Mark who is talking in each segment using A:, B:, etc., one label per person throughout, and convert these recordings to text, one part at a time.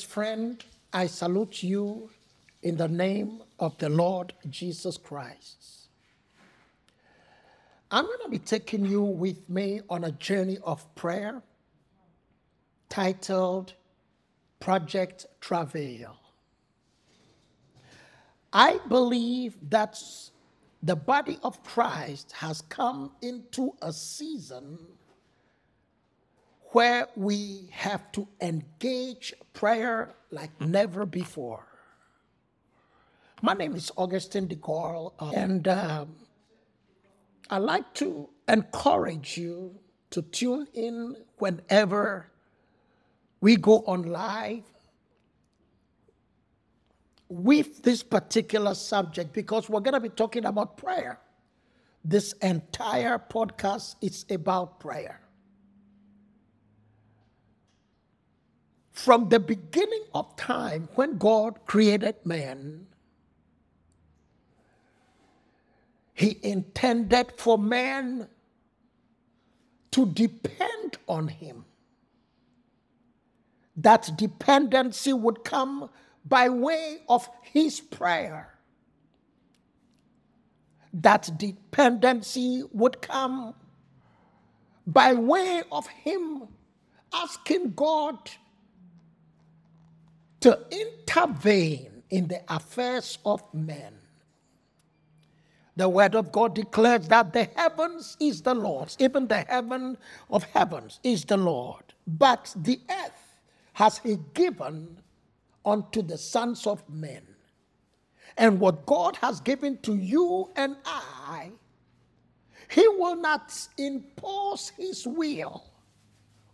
A: Friend, I salute you in the name of the Lord Jesus Christ. I'm going to be taking you with me on a journey of prayer titled Project Travail. I believe that the body of Christ has come into a season where we have to engage prayer like never before. My name is Augustine de Gaulle, uh, and um, I like to encourage you to tune in whenever we go on live with this particular subject because we're going to be talking about prayer. This entire podcast is about prayer. From the beginning of time, when God created man, He intended for man to depend on Him. That dependency would come by way of His prayer. That dependency would come by way of Him asking God to intervene in the affairs of men. The word of God declares that the heavens is the Lord's, even the heaven of heavens is the Lord. But the earth has he given unto the sons of men. And what God has given to you and I, he will not impose his will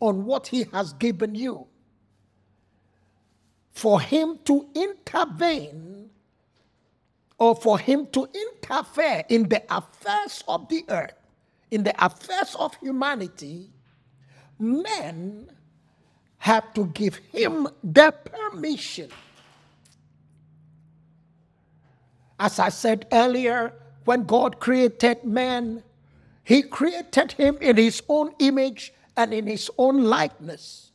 A: on what he has given you for him to intervene or for him to interfere in the affairs of the earth, in the affairs of humanity, men have to give him the permission. As I said earlier, when God created man, he created him in his own image and in his own likeness.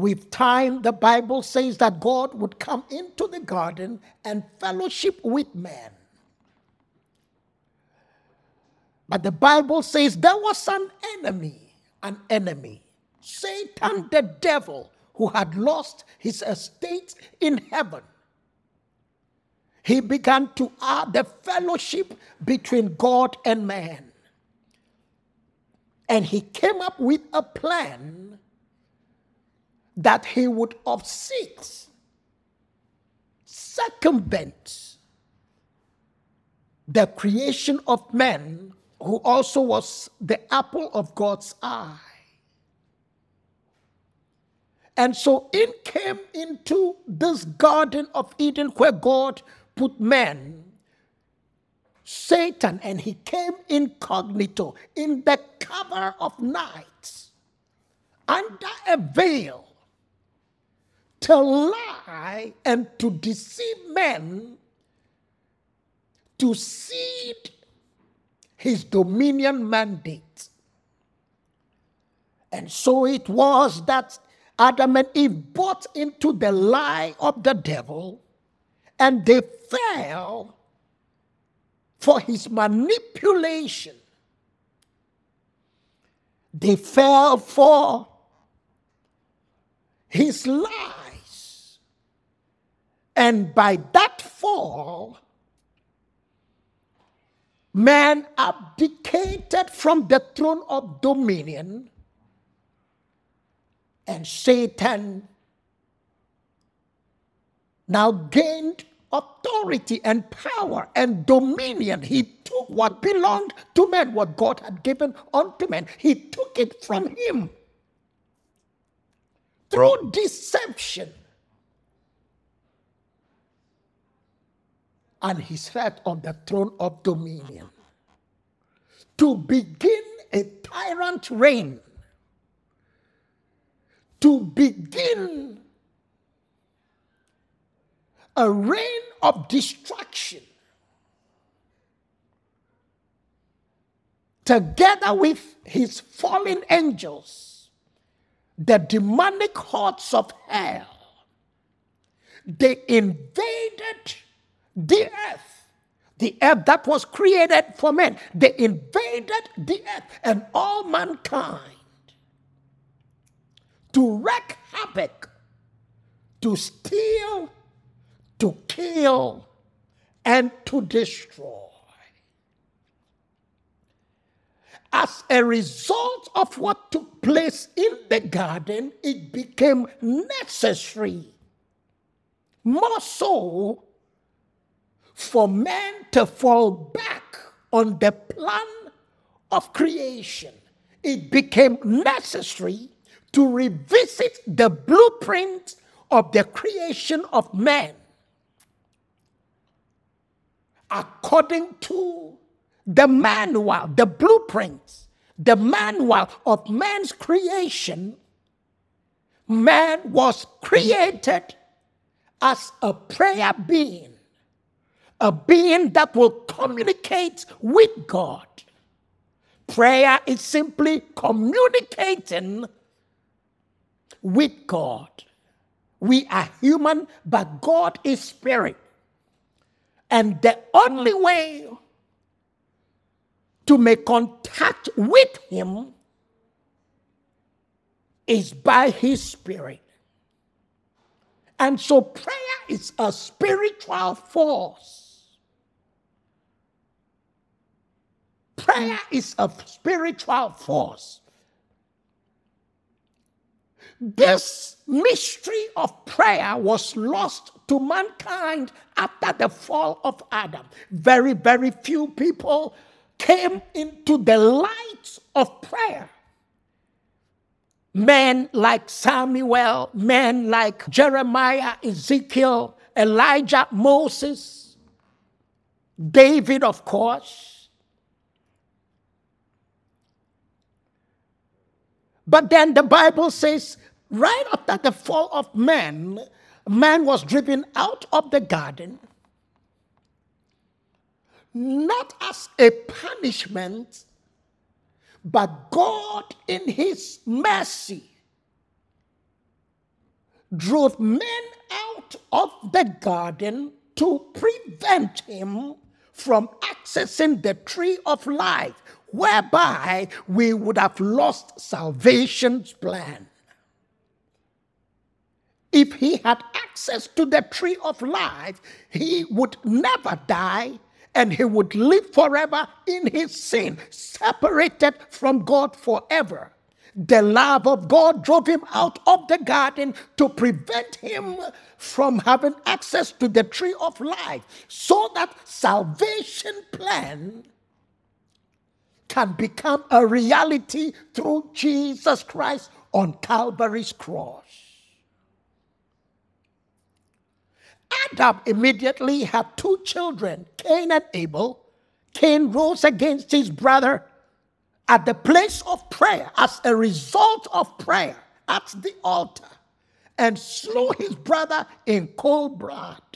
A: With time, the Bible says that God would come into the garden and fellowship with man. But the Bible says there was an enemy, an enemy, Satan the devil, who had lost his estate in heaven. He began to add the fellowship between God and man. And he came up with a plan that he would of circumvent the creation of man, who also was the apple of God's eye. And so in came into this Garden of Eden where God put man, Satan, and he came incognito in the cover of night under a veil to lie and to deceive men to cede his dominion mandate. And so it was that Adam and Eve bought into the lie of the devil and they fell for his manipulation. They fell for his lie. And by that fall, man abdicated from the throne of dominion, and Satan now gained authority and power and dominion. He took what belonged to man, what God had given unto man, he took it from him through deception. And he sat on the throne of dominion to begin a tyrant reign, to begin a reign of destruction. Together with his fallen angels the demonic hordes of hell, they invaded the earth, the earth that was created for men. They invaded the earth and all mankind to wreak havoc, to steal, to kill, and to destroy. As a result of what took place in the garden, it became necessary, more so, for man to fall back on the plan of creation. It became necessary to revisit the blueprint of the creation of man according to the manual, the blueprints, the manual of man's creation, man was created as a prayer being, a being that will communicate with God. Prayer is simply communicating with God. We are human, but God is spirit. And the only way to make contact with Him is by His Spirit. And so prayer is a spiritual force. Prayer is a spiritual force. This mystery of prayer was lost to mankind after the fall of Adam. Very, very few people came into the light of prayer. Men like Samuel, men like Jeremiah, Ezekiel, Elijah, Moses, David, of course. But then the Bible says, right after the fall of man, man was driven out of the garden not as a punishment, but God, in His mercy, drove men out of the garden to prevent him from accessing the tree of life, whereby we would have lost salvation's plan. If he had access to the tree of life, he would never die and he would live forever in his sin, separated from God forever. The love of God drove him out of the garden to prevent him from having access to the tree of life so that salvation plan can become a reality through Jesus Christ on Calvary's cross. Adam immediately had two children, Cain and Abel. Cain rose against his brother at the place of prayer as a result of prayer at the altar and slew his brother in cold blood.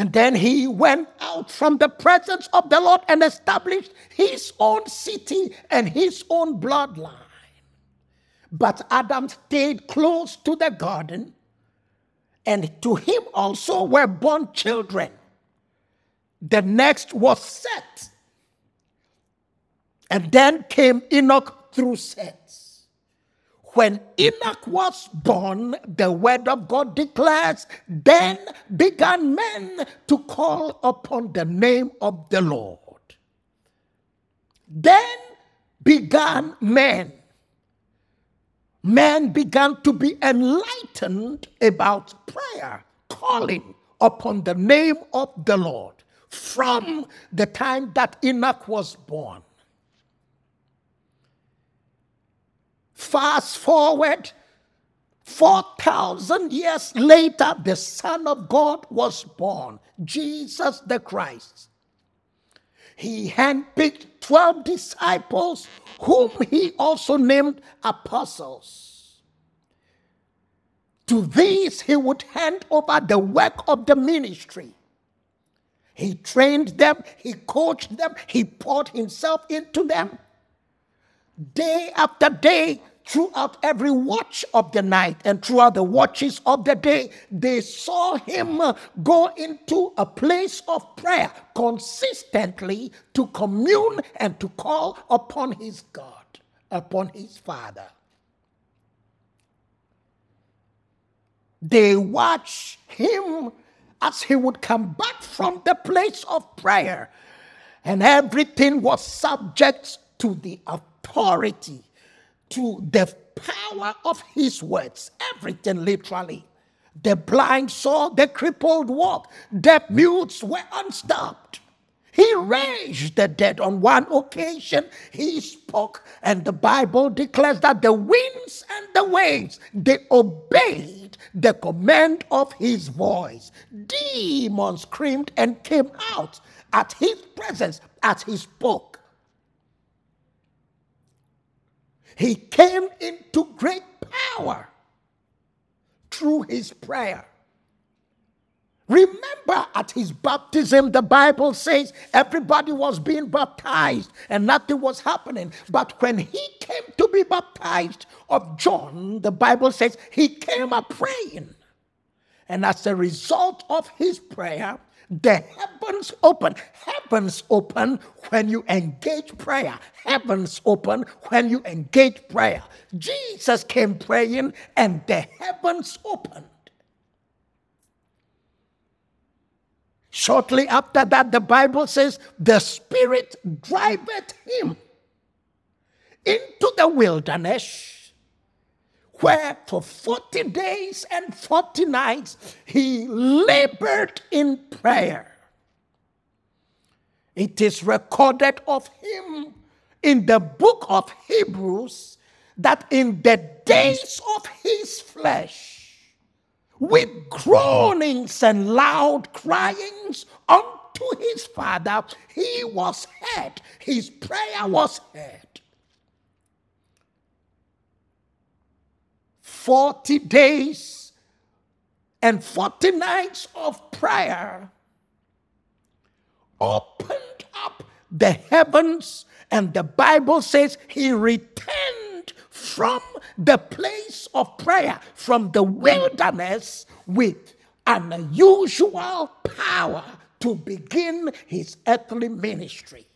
A: And then he went out from the presence of the Lord and established his own city and his own bloodline. But Adam stayed close to the garden, and to him also were born children. The next was Seth. And then came Enoch through Seth. When Enoch was born, the word of God declares, then began men to call upon the name of the Lord. Then began men Men began to be enlightened about prayer, calling upon the name of the Lord from the time that Enoch was born. Fast forward 4,000 years later, the Son of God was born, Jesus the Christ. He handpicked 12 disciples whom he also named apostles. To these he would hand over the work of the ministry. He trained them, he coached them, he poured himself into them. day after day, throughout every watch of the night and throughout the watches of the day, they saw him go into a place of prayer consistently to commune and to call upon his God, upon his Father. They watched him as he would come back from the place of prayer, and everything was subject to the authority, to the power of his words. Everything literally. The blind saw, the crippled walk, the mutes were unstopped. He raised the dead. On one occasion, he spoke, and the Bible declares that the winds and the waves they obeyed the command of his voice. Demons screamed and came out at his presence as he spoke. He came into great power through his prayer. Remember, at his baptism, the Bible says everybody was being baptized and nothing was happening. But when he came to be baptized of John, the Bible says he came up praying. And as a result of his prayer, the heavens open. Heavens open when you engage prayer. Heavens open when you engage prayer. Jesus came praying and the heavens opened. Shortly after that, the Bible says, the Spirit driveth him into the wilderness, where for 40 days and 40 nights he labored in prayer. It is recorded of him in the book of Hebrews that in the days of his flesh, with groanings and loud cryings unto his father, he was heard. His prayer was heard. 40 days and 40 nights of prayer opened up the heavens, and the Bible says he returned from the place of prayer, from the wilderness, with an unusual power to begin his earthly ministry.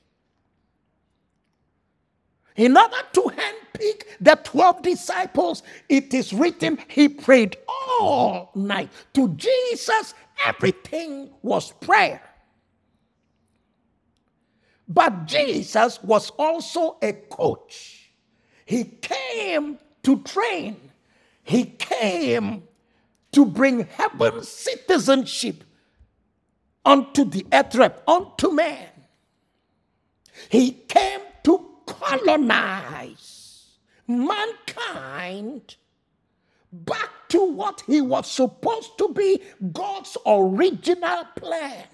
A: In order to handpick the 12 disciples, it is written he prayed all night. To Jesus, everything was prayer. But Jesus was also a coach. He came to train, He came to bring heaven citizenship unto the earth, unto man. He came colonize mankind back to what he was supposed to be God's original plan.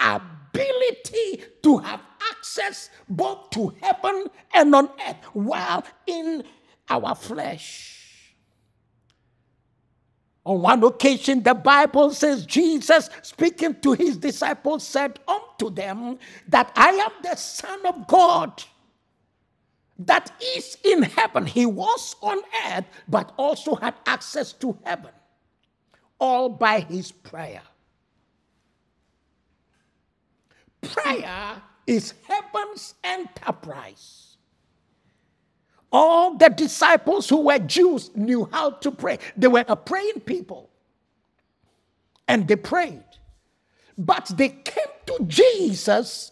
A: Ability to have access both to heaven and on earth while in our flesh. On one occasion, the Bible says Jesus, speaking to his disciples, said unto them that I am the Son of God that is in heaven. He was on earth, but also had access to heaven, all by his prayer. Prayer is heaven's enterprise. All the disciples who were Jews knew how to pray. They were a praying people. And they prayed. But they came to Jesus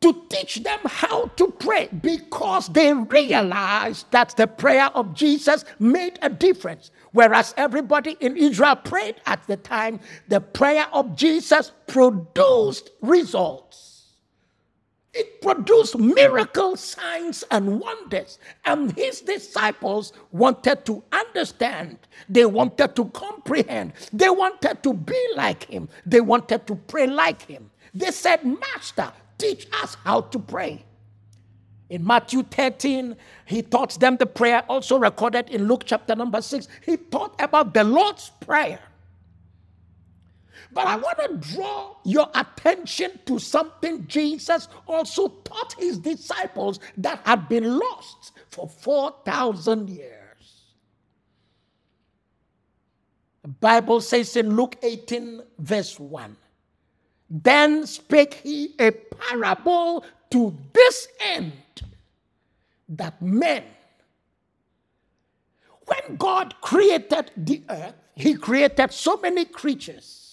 A: to teach them how to pray because they realized that the prayer of Jesus made a difference. Whereas everybody in Israel prayed at the time, the prayer of Jesus produced results. It produced miracle signs and wonders. And his disciples wanted to understand. They wanted to comprehend. They wanted to be like him. They wanted to pray like him. They said, Master, teach us how to pray. In Matthew 13, he taught them the prayer, also recorded in Luke chapter number 6. He taught about the Lord's Prayer. But I want to draw your attention to something Jesus also taught his disciples that had been lost for 4,000 years. The Bible says in Luke 18, verse 1 Then spake he a parable to this end that men, when God created the earth, he created so many creatures.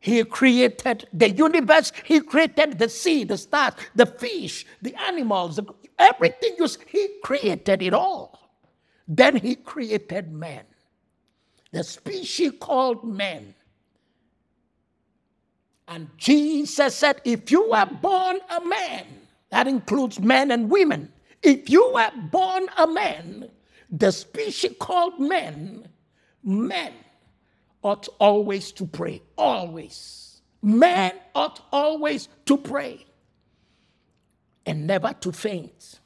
A: He created the universe. He created the sea, the stars, the fish, the animals, everything. He created it all. Then he created man, the species called man. And Jesus said, If you were born a man, that includes men and women, if you were born a man, the species called men, men ought always to pray. Always. Men ought always to pray and never to faint.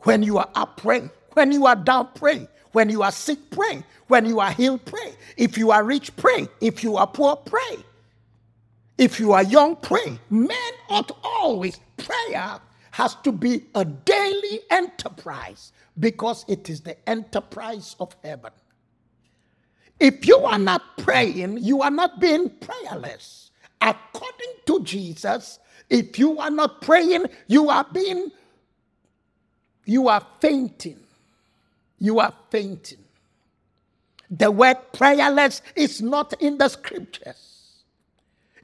A: When you are up, pray. When you are down, pray. When you are sick, pray. When you are healed, pray. If you are rich, pray. If you are poor, pray. If you are young, pray. Men ought always, prayer has to be a daily enterprise because it is the enterprise of heaven. If you are not praying, you are not being prayerless. According to Jesus, if you are not praying, you are being, you are fainting. You are fainting. The word prayerless is not in the scriptures.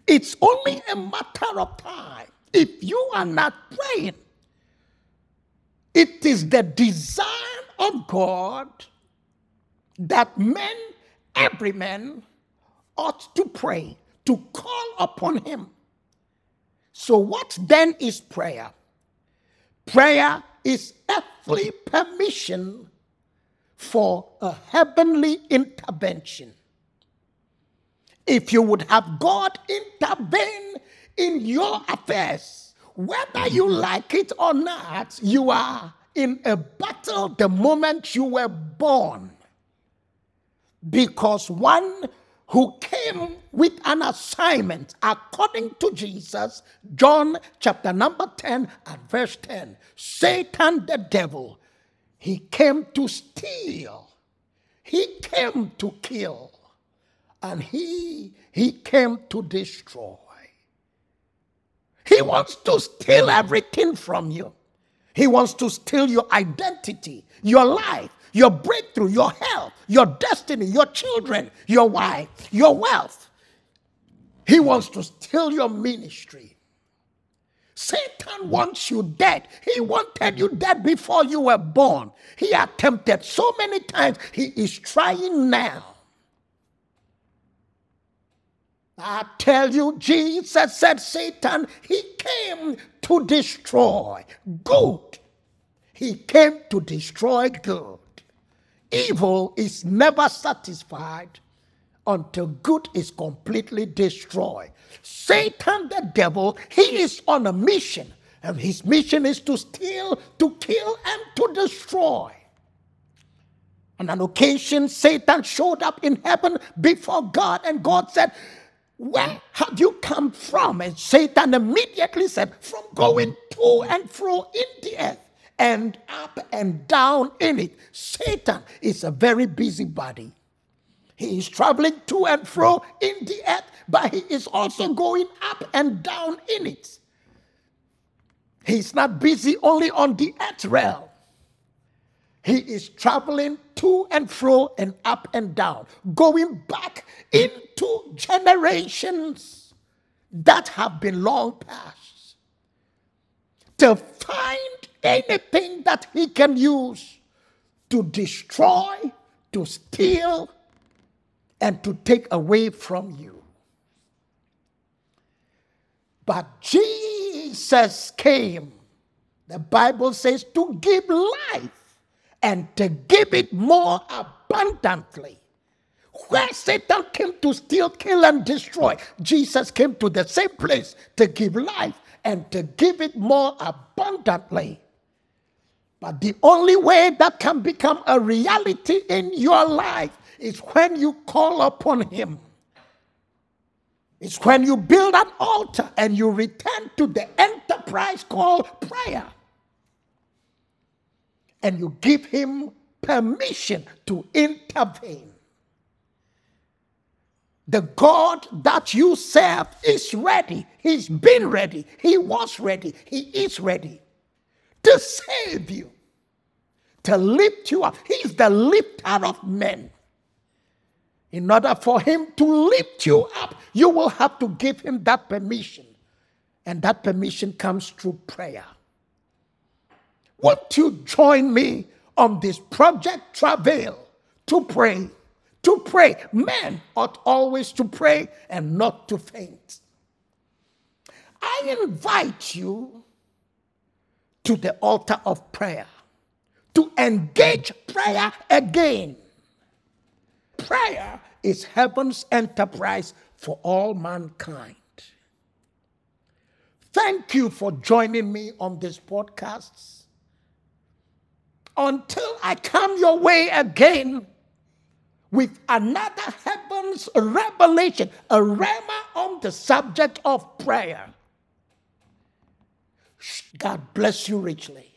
A: It's only a matter of time. If you are not praying, it is the design of God that men every man ought to pray, to call upon him. So, what then is prayer? Prayer is earthly permission for a heavenly intervention. If you would have God intervene in your affairs, whether you like it or not, you are in a battle the moment you were born because one who came with an assignment according to Jesus, John chapter number 10 and verse 10. Satan the devil, he came to steal, he came to kill, and he he came to destroy. He wants to steal everything from you. He wants to steal your identity, your life, your breakthrough, your health, your destiny, your children, your wife, your wealth. He wants to steal your ministry. Satan wants you dead. He wanted you dead before you were born. He attempted so many times. He is trying now. I tell you, Jesus said, Satan, he came to destroy good. He came to destroy good. Evil is never satisfied until good is completely destroyed. Satan, the devil, he is on a mission, and his mission is to steal, to kill, and to destroy. On an occasion, Satan showed up in heaven before God, and God said, Where have you come from? And Satan immediately said, From going to and fro in the earth and up and down in it. Satan is a very busy body. He is traveling to and fro in the earth, but he is also going up and down in it. He's not busy only on the earth realm. He is traveling to and fro and up and down, going back into generations that have been long past to find anything that he can use to destroy, to steal, and to take away from you. But Jesus came, the Bible says, to give life and to give it more abundantly. Where Satan came to steal, kill, and destroy, Jesus came to the same place to give life and to give it more abundantly. But the only way that can become a reality in your life is when you call upon Him. It's when you build an altar and you return to the enterprise called prayer. And you give Him permission to intervene. The God that you serve is ready. He's been ready. He was ready. He is ready to save you, to lift you up. He's the lifter of men. In order for him to lift you up, you will have to give him that permission. And that permission comes through prayer. Won't you join me on this project travail to pray? To pray. Men ought always to pray and not to faint. I invite you to the altar of prayer to engage prayer again. Prayer is heaven's enterprise for all mankind. Thank you for joining me on this podcast. Until I come your way again with another heaven's revelation, a rhema on the subject of prayer. God bless you richly.